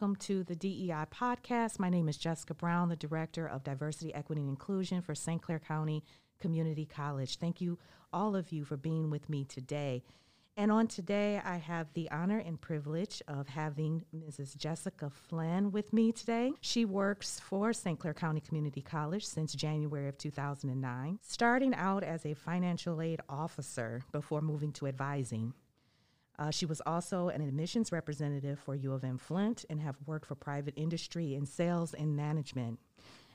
welcome to the DEI podcast. My name is Jessica Brown, the Director of Diversity, Equity, and Inclusion for St. Clair County Community College. Thank you, all of you, for being with me today. And on today, I have the honor and privilege of having Mrs. Jessica Flann with me today. She works for St. Clair County Community College since January of 2009, starting out as a financial aid officer before moving to advising. Uh, she was also an admissions representative for U of M Flint and have worked for private industry in sales and management.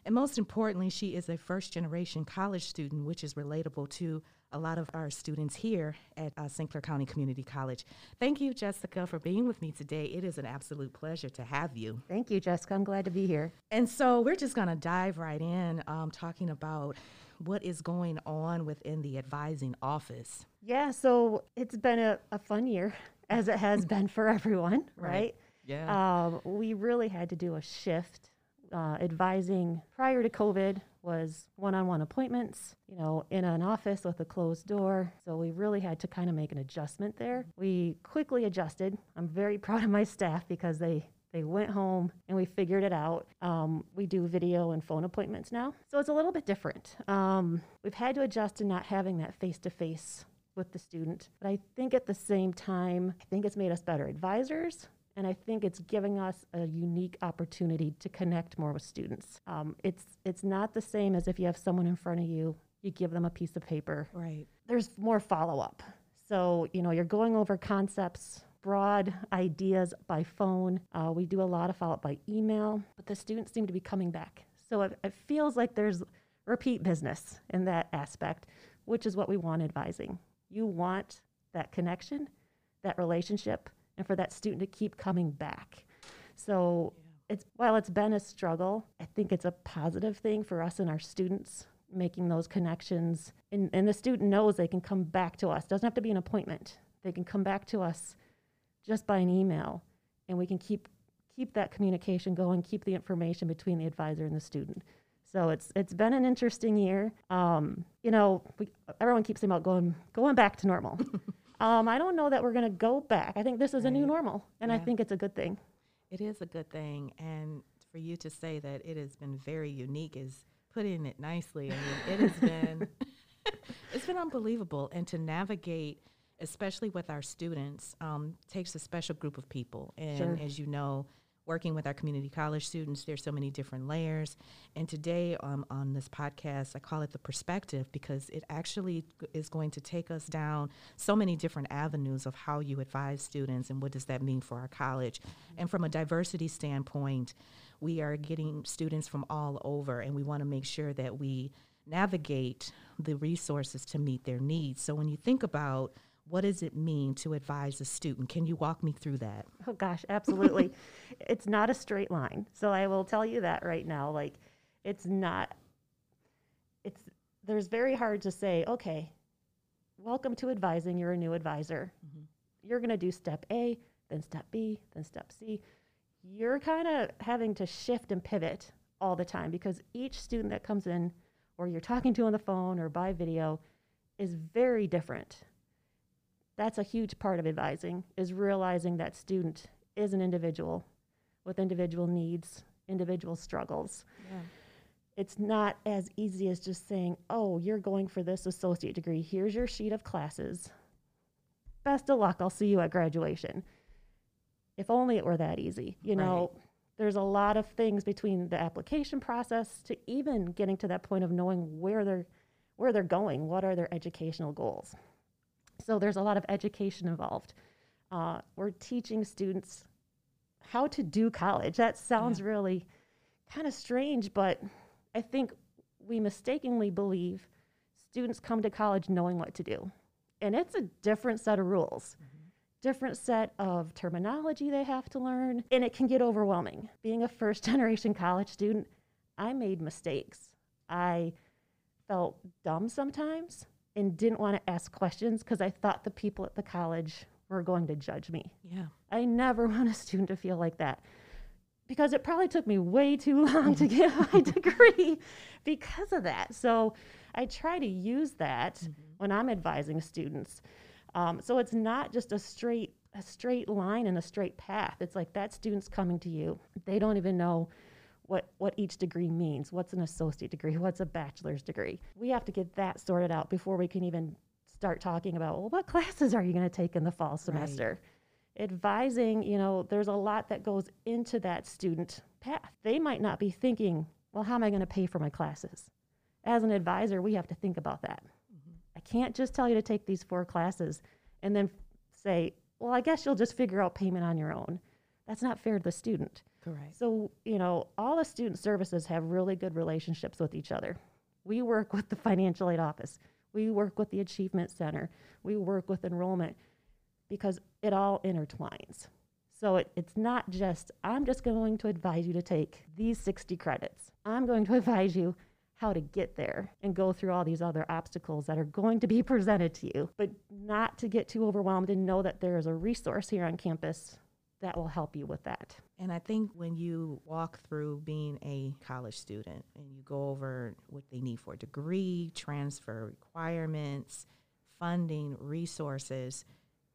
And most importantly, she is a first generation college student, which is relatable to a lot of our students here at uh, St. Clair County Community College. Thank you, Jessica, for being with me today. It is an absolute pleasure to have you. Thank you, Jessica. I'm glad to be here. And so we're just going to dive right in um, talking about what is going on within the advising office. Yeah, so it's been a, a fun year, as it has been for everyone, right? right? Yeah. Um, we really had to do a shift. Uh, advising prior to COVID was one on one appointments, you know, in an office with a closed door. So we really had to kind of make an adjustment there. We quickly adjusted. I'm very proud of my staff because they they went home and we figured it out. Um, we do video and phone appointments now. So it's a little bit different. Um, we've had to adjust to not having that face to face with the student. But I think at the same time, I think it's made us better advisors. And I think it's giving us a unique opportunity to connect more with students. Um, it's it's not the same as if you have someone in front of you, you give them a piece of paper. Right. There's more follow up. So you know you're going over concepts broad ideas by phone. Uh, we do a lot of follow up by email, but the students seem to be coming back. So it, it feels like there's repeat business in that aspect, which is what we want advising. You want that connection, that relationship, and for that student to keep coming back. So yeah. it's while it's been a struggle, I think it's a positive thing for us and our students making those connections. And, and the student knows they can come back to us. Doesn't have to be an appointment. They can come back to us just by an email, and we can keep keep that communication going, keep the information between the advisor and the student. So it's it's been an interesting year. Um, you know, we, everyone keeps saying about going going back to normal. um, I don't know that we're going to go back. I think this is right. a new normal, and yeah. I think it's a good thing. It is a good thing, and for you to say that it has been very unique is putting it nicely. I mean, it has been it's been unbelievable, and to navigate especially with our students, um, takes a special group of people. And sure. as you know, working with our community college students, there's so many different layers. And today um, on this podcast, I call it the perspective because it actually is going to take us down so many different avenues of how you advise students and what does that mean for our college. And from a diversity standpoint, we are getting students from all over, and we want to make sure that we navigate the resources to meet their needs. So when you think about what does it mean to advise a student? Can you walk me through that? Oh gosh, absolutely. it's not a straight line. So I will tell you that right now. Like it's not it's there's very hard to say, okay, welcome to advising, you're a new advisor. Mm-hmm. You're going to do step A, then step B, then step C. You're kind of having to shift and pivot all the time because each student that comes in or you're talking to on the phone or by video is very different that's a huge part of advising is realizing that student is an individual with individual needs individual struggles. Yeah. it's not as easy as just saying oh you're going for this associate degree. Here's your sheet of classes. Best of luck. I'll see you at graduation. If only it were that easy you know? Right. there's a lot of things between the application process to even getting to that point of knowing where they're where they're going. What are their educational goals so there's a lot of education involved. Uh, we're teaching students how to do college. That sounds yeah. really kind of strange, but I think we mistakenly believe students come to college knowing what to do. And it's a different set of rules, mm-hmm. different set of terminology they have to learn, and it can get overwhelming. Being a first generation college student, I made mistakes. I felt dumb sometimes and didn't want to ask questions because I thought the people at the college were going to judge me. Yeah. I never want a student to feel like that because it probably took me way too long to get my degree because of that. So I try to use that mm-hmm. when I'm advising students. Um, so it's not just a straight a straight line and a straight path. It's like that student's coming to you. They don't even know what what each degree means. What's an associate degree? What's a bachelor's degree? We have to get that sorted out before we can even start talking about well, what classes are you going to take in the fall semester? Right. Advising, you know, there's a lot that goes into that student path. They might not be thinking, well, how am I going to pay for my classes? As an advisor, we have to think about that. Mm-hmm. I can't just tell you to take these four classes and then say, well, I guess you'll just figure out payment on your own. That's not fair to the student. Correct. So, you know, all the student services have really good relationships with each other. We work with the financial aid office, we work with the Achievement Center, we work with enrollment because it all intertwines. So it, it's not just, I'm just going to advise you to take these 60 credits. I'm going to advise you how to get there and go through all these other obstacles that are going to be presented to you, but not to get too overwhelmed and know that there is a resource here on campus that will help you with that. And I think when you walk through being a college student and you go over what they need for a degree, transfer requirements, funding, resources,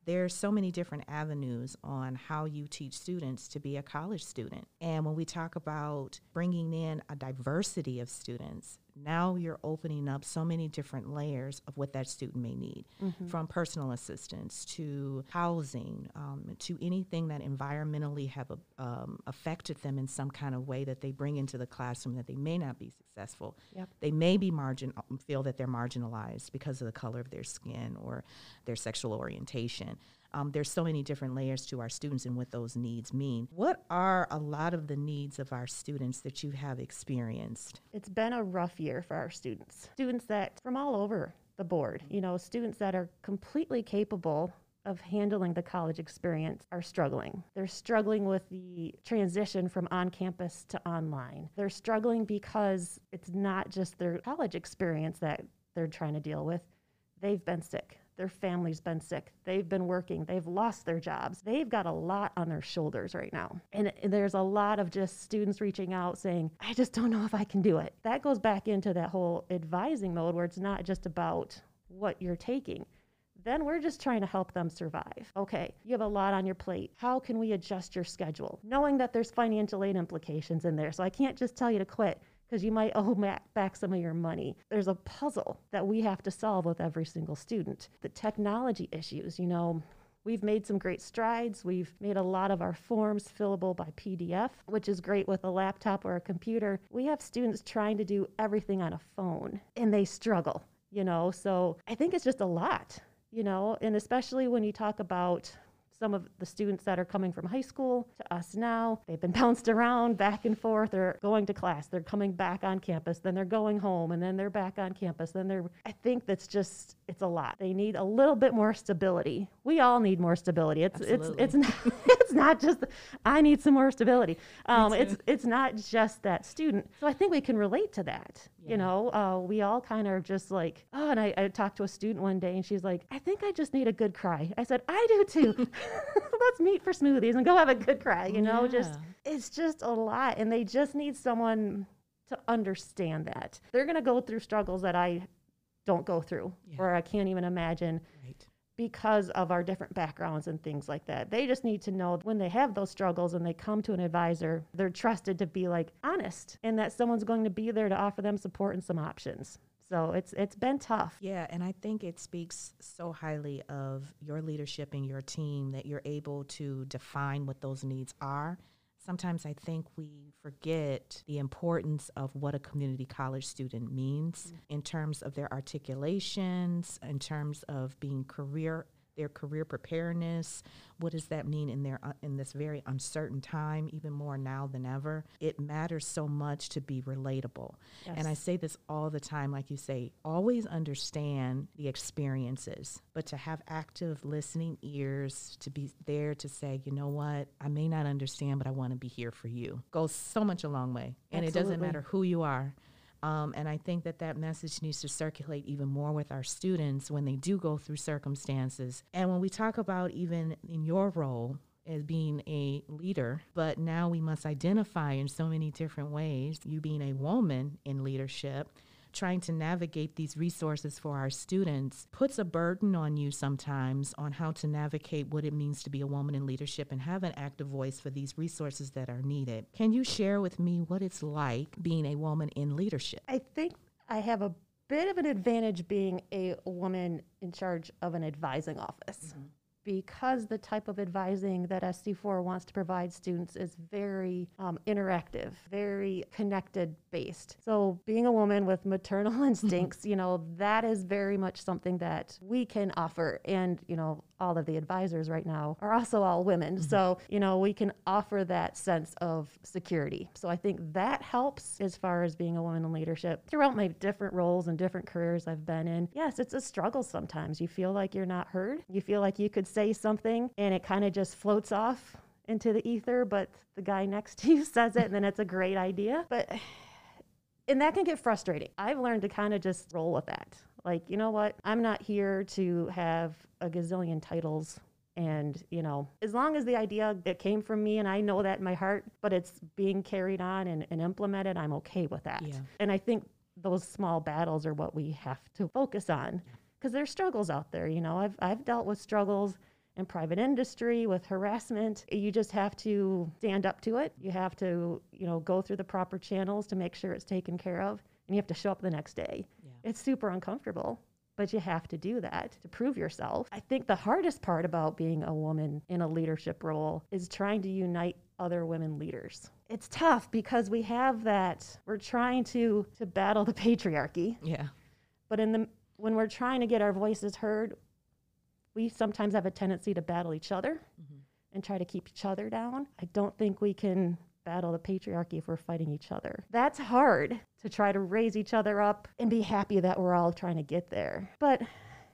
there's so many different avenues on how you teach students to be a college student. And when we talk about bringing in a diversity of students, now you're opening up so many different layers of what that student may need mm-hmm. from personal assistance to housing um, to anything that environmentally have a, um, affected them in some kind of way that they bring into the classroom that they may not be successful yep. they may be margin feel that they're marginalized because of the color of their skin or their sexual orientation um, there's so many different layers to our students and what those needs mean. What are a lot of the needs of our students that you have experienced? It's been a rough year for our students. Students that from all over the board, you know, students that are completely capable of handling the college experience are struggling. They're struggling with the transition from on campus to online. They're struggling because it's not just their college experience that they're trying to deal with. They've been sick. Their family's been sick. They've been working. They've lost their jobs. They've got a lot on their shoulders right now. And there's a lot of just students reaching out saying, I just don't know if I can do it. That goes back into that whole advising mode where it's not just about what you're taking then we're just trying to help them survive. Okay, you have a lot on your plate. How can we adjust your schedule? Knowing that there's financial aid implications in there. So I can't just tell you to quit because you might owe back some of your money. There's a puzzle that we have to solve with every single student. The technology issues, you know, We've made some great strides. We've made a lot of our forms fillable by PDF, which is great with a laptop or a computer. We have students trying to do everything on a phone and they struggle, you know. So I think it's just a lot, you know, and especially when you talk about some of the students that are coming from high school to us now, they've been bounced around back and forth. They're going to class, they're coming back on campus, then they're going home, and then they're back on campus. Then they're, I think that's just, it's a lot. They need a little bit more stability. We all need more stability. It's, Absolutely. it's, it's not, it's not just, I need some more stability. Um, it's, it's not just that student. So I think we can relate to that. Yeah. You know, uh, we all kind of just like, oh, and I, I talked to a student one day and she's like, I think I just need a good cry. I said, I do too. Let's meet for smoothies and go have a good cry. You know, yeah. just, it's just a lot. And they just need someone to understand that. They're going to go through struggles that I don't go through yeah. or I can't even imagine. Right because of our different backgrounds and things like that. They just need to know when they have those struggles and they come to an advisor, they're trusted to be like honest and that someone's going to be there to offer them support and some options. So it's it's been tough. Yeah, and I think it speaks so highly of your leadership and your team that you're able to define what those needs are sometimes I think we forget the importance of what a community college student means mm-hmm. in terms of their articulations, in terms of being career their career preparedness. What does that mean in their uh, in this very uncertain time, even more now than ever? It matters so much to be relatable. Yes. And I say this all the time, like you say, always understand the experiences, but to have active listening ears, to be there to say, you know what, I may not understand, but I want to be here for you, goes so much a long way. And Absolutely. it doesn't matter who you are um, and I think that that message needs to circulate even more with our students when they do go through circumstances. And when we talk about even in your role, as being a leader, but now we must identify in so many different ways, you being a woman in leadership, trying to navigate these resources for our students puts a burden on you sometimes on how to navigate what it means to be a woman in leadership and have an active voice for these resources that are needed. Can you share with me what it's like being a woman in leadership? I think I have a bit of an advantage being a woman in charge of an advising office. Mm-hmm because the type of advising that SC4 wants to provide students is very um, interactive, very connected based. So, being a woman with maternal instincts, you know, that is very much something that we can offer. And, you know, all of the advisors right now are also all women. Mm-hmm. So, you know, we can offer that sense of security. So, I think that helps as far as being a woman in leadership throughout my different roles and different careers I've been in. Yes, it's a struggle sometimes. You feel like you're not heard. You feel like you could say something and it kind of just floats off into the ether, but the guy next to you says it and then it's a great idea. But and that can get frustrating. I've learned to kind of just roll with that. Like, you know what? I'm not here to have a gazillion titles and you know as long as the idea that came from me and i know that in my heart but it's being carried on and, and implemented i'm okay with that yeah. and i think those small battles are what we have to focus on because there's struggles out there you know i've, I've dealt with struggles in private industry with harassment you just have to stand up to it you have to you know go through the proper channels to make sure it's taken care of and you have to show up the next day. It's super uncomfortable but you have to do that to prove yourself. I think the hardest part about being a woman in a leadership role is trying to unite other women leaders. It's tough because we have that we're trying to to battle the patriarchy. Yeah. But in the when we're trying to get our voices heard, we sometimes have a tendency to battle each other mm-hmm. and try to keep each other down. I don't think we can battle the patriarchy if we're fighting each other. That's hard to try to raise each other up and be happy that we're all trying to get there. But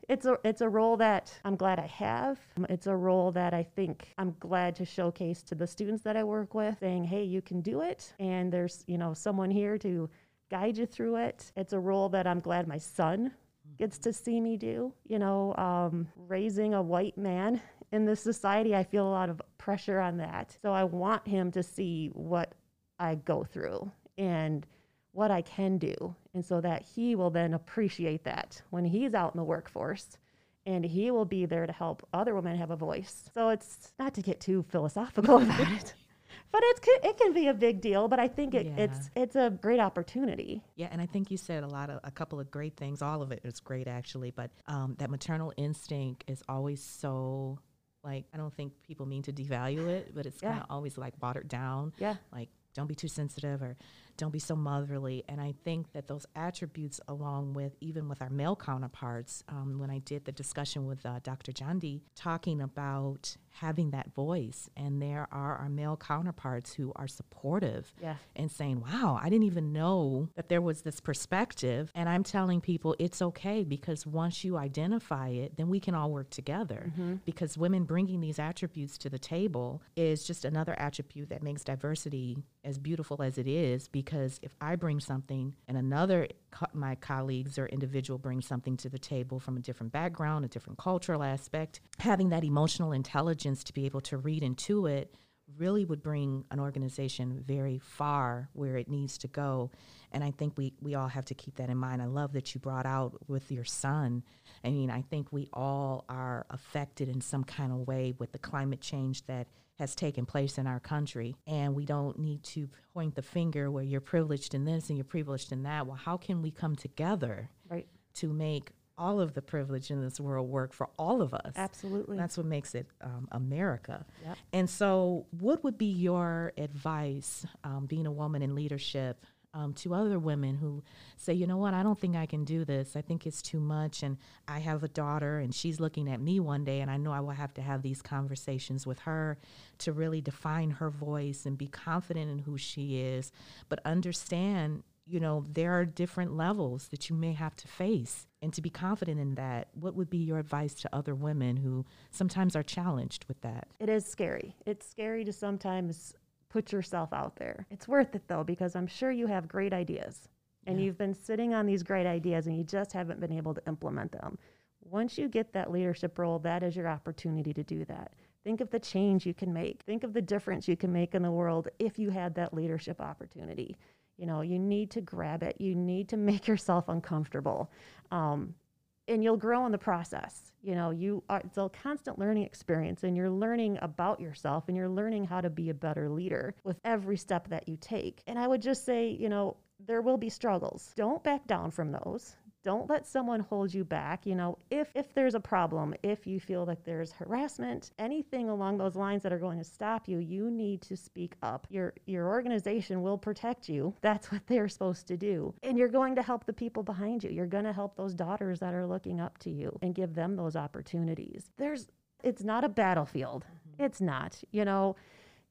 it's a it's a role that I'm glad I have. It's a role that I think I'm glad to showcase to the students that I work with, saying, "Hey, you can do it," and there's you know someone here to guide you through it. It's a role that I'm glad my son gets to see me do. You know, um, raising a white man in this society, I feel a lot of pressure on that. So I want him to see what I go through and what I can do. And so that he will then appreciate that when he's out in the workforce and he will be there to help other women have a voice. So it's not to get too philosophical about it but it's it can be a big deal. But I think it, yeah. it's it's a great opportunity. Yeah, and I think you said a lot of a couple of great things. All of it is great actually, but um, that maternal instinct is always so like I don't think people mean to devalue it, but it's yeah. kind of always like watered down. Yeah, like don't be too sensitive or don't be so motherly. And I think that those attributes, along with even with our male counterparts, um, when I did the discussion with uh, Dr. Jandi, talking about having that voice, and there are our male counterparts who are supportive yeah. and saying, Wow, I didn't even know that there was this perspective. And I'm telling people it's okay because once you identify it, then we can all work together. Mm-hmm. Because women bringing these attributes to the table is just another attribute that makes diversity as beautiful as it is. Because if I bring something and another co- my colleagues or individual brings something to the table from a different background, a different cultural aspect, having that emotional intelligence to be able to read into it really would bring an organization very far where it needs to go. And I think we, we all have to keep that in mind. I love that you brought out with your son. I mean, I think we all are affected in some kind of way with the climate change that has taken place in our country. And we don't need to point the finger where you're privileged in this and you're privileged in that. Well, how can we come together right. to make all of the privilege in this world work for all of us? Absolutely. That's what makes it um, America. Yep. And so, what would be your advice, um, being a woman in leadership? um, to other women who say, you know what, I don't think I can do this. I think it's too much. And I have a daughter, and she's looking at me one day, and I know I will have to have these conversations with her to really define her voice and be confident in who she is, but understand. You know, there are different levels that you may have to face. And to be confident in that, what would be your advice to other women who sometimes are challenged with that? It is scary. It's scary to sometimes put yourself out there. It's worth it though, because I'm sure you have great ideas and yeah. you've been sitting on these great ideas and you just haven't been able to implement them. Once you get that leadership role, that is your opportunity to do that. Think of the change you can make. Think of the difference you can make in the world if you had that leadership opportunity. You know, you need to grab it. You need to make yourself uncomfortable. Um, and you'll grow in the process. You know, you are it's a constant learning experience and you're learning about yourself and you're learning how to be a better leader with every step that you take. And I would just say, you know, there will be struggles. Don't back down from those don't let someone hold you back you know if if there's a problem if you feel like there's harassment anything along those lines that are going to stop you you need to speak up. Your your organization will protect you. That's what they're supposed to do. And you're going to help the people behind you. You're going to help those daughters that are looking up to you and give them those opportunities. There's it's not a battlefield. Mm-hmm. it's not you know.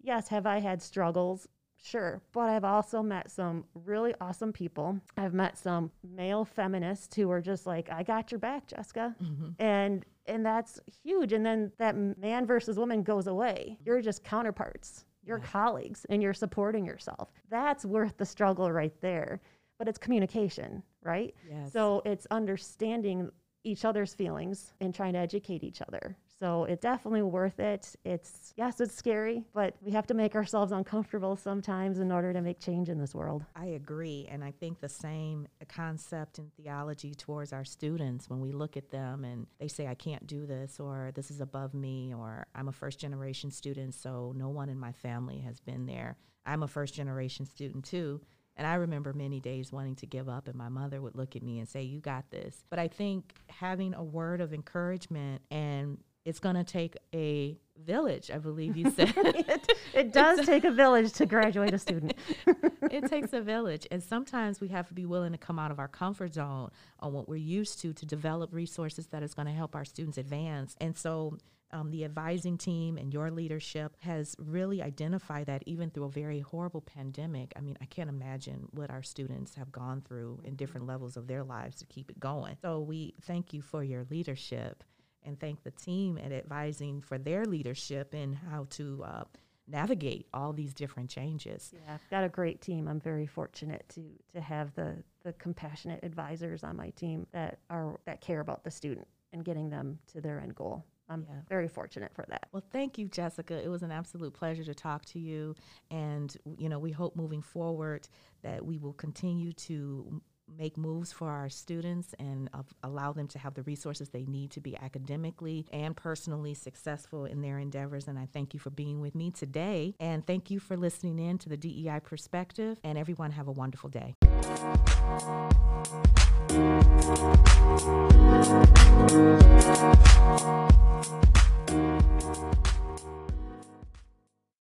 Yes have i had struggles Sure, but I've also met some really awesome people. I've met some male feminists who are just like, "I got your back, Jessica," mm-hmm. and and that's huge. And then that man versus woman goes away. You're just counterparts. You're yeah. colleagues, and you're supporting yourself. That's worth the struggle right there. But it's communication, right? Yes. So it's understanding each other's feelings and trying to educate each other. So it's definitely worth it. It's, yes, it's scary, but we have to make ourselves uncomfortable sometimes in order to make change in this world. I agree. And I think the same concept and theology towards our students when we look at them and they say, I can't do this, or this is above me, or I'm a first generation student, so no one in my family has been there. I'm a first generation student too. And I remember many days wanting to give up, and my mother would look at me and say, You got this. But I think having a word of encouragement and it's going to take a village, I believe you said. it, it, does take a village to graduate a student. it takes a village. And sometimes we have to be willing to come out of our comfort zone on what we're used to to develop resources that is going to help our students advance. And so um, the advising team and your leadership has really identified that even through a very horrible pandemic. I mean, I can't imagine what our students have gone through in different levels of their lives to keep it going. So we thank you for your leadership and thank the team at advising for their leadership and how to uh, navigate all these different changes. Yeah, I've got a great team. I'm very fortunate to to have the the compassionate advisors on my team that are that care about the student and getting them to their end goal. I'm yeah. very fortunate for that. Well, thank you, Jessica. It was an absolute pleasure to talk to you. And, you know, we hope moving forward that we will continue to make moves for our students and uh, allow them to have the resources they need to be academically and personally successful in their endeavors. And I thank you for being with me today. And thank you for listening in to the DEI perspective. And everyone, have a wonderful day.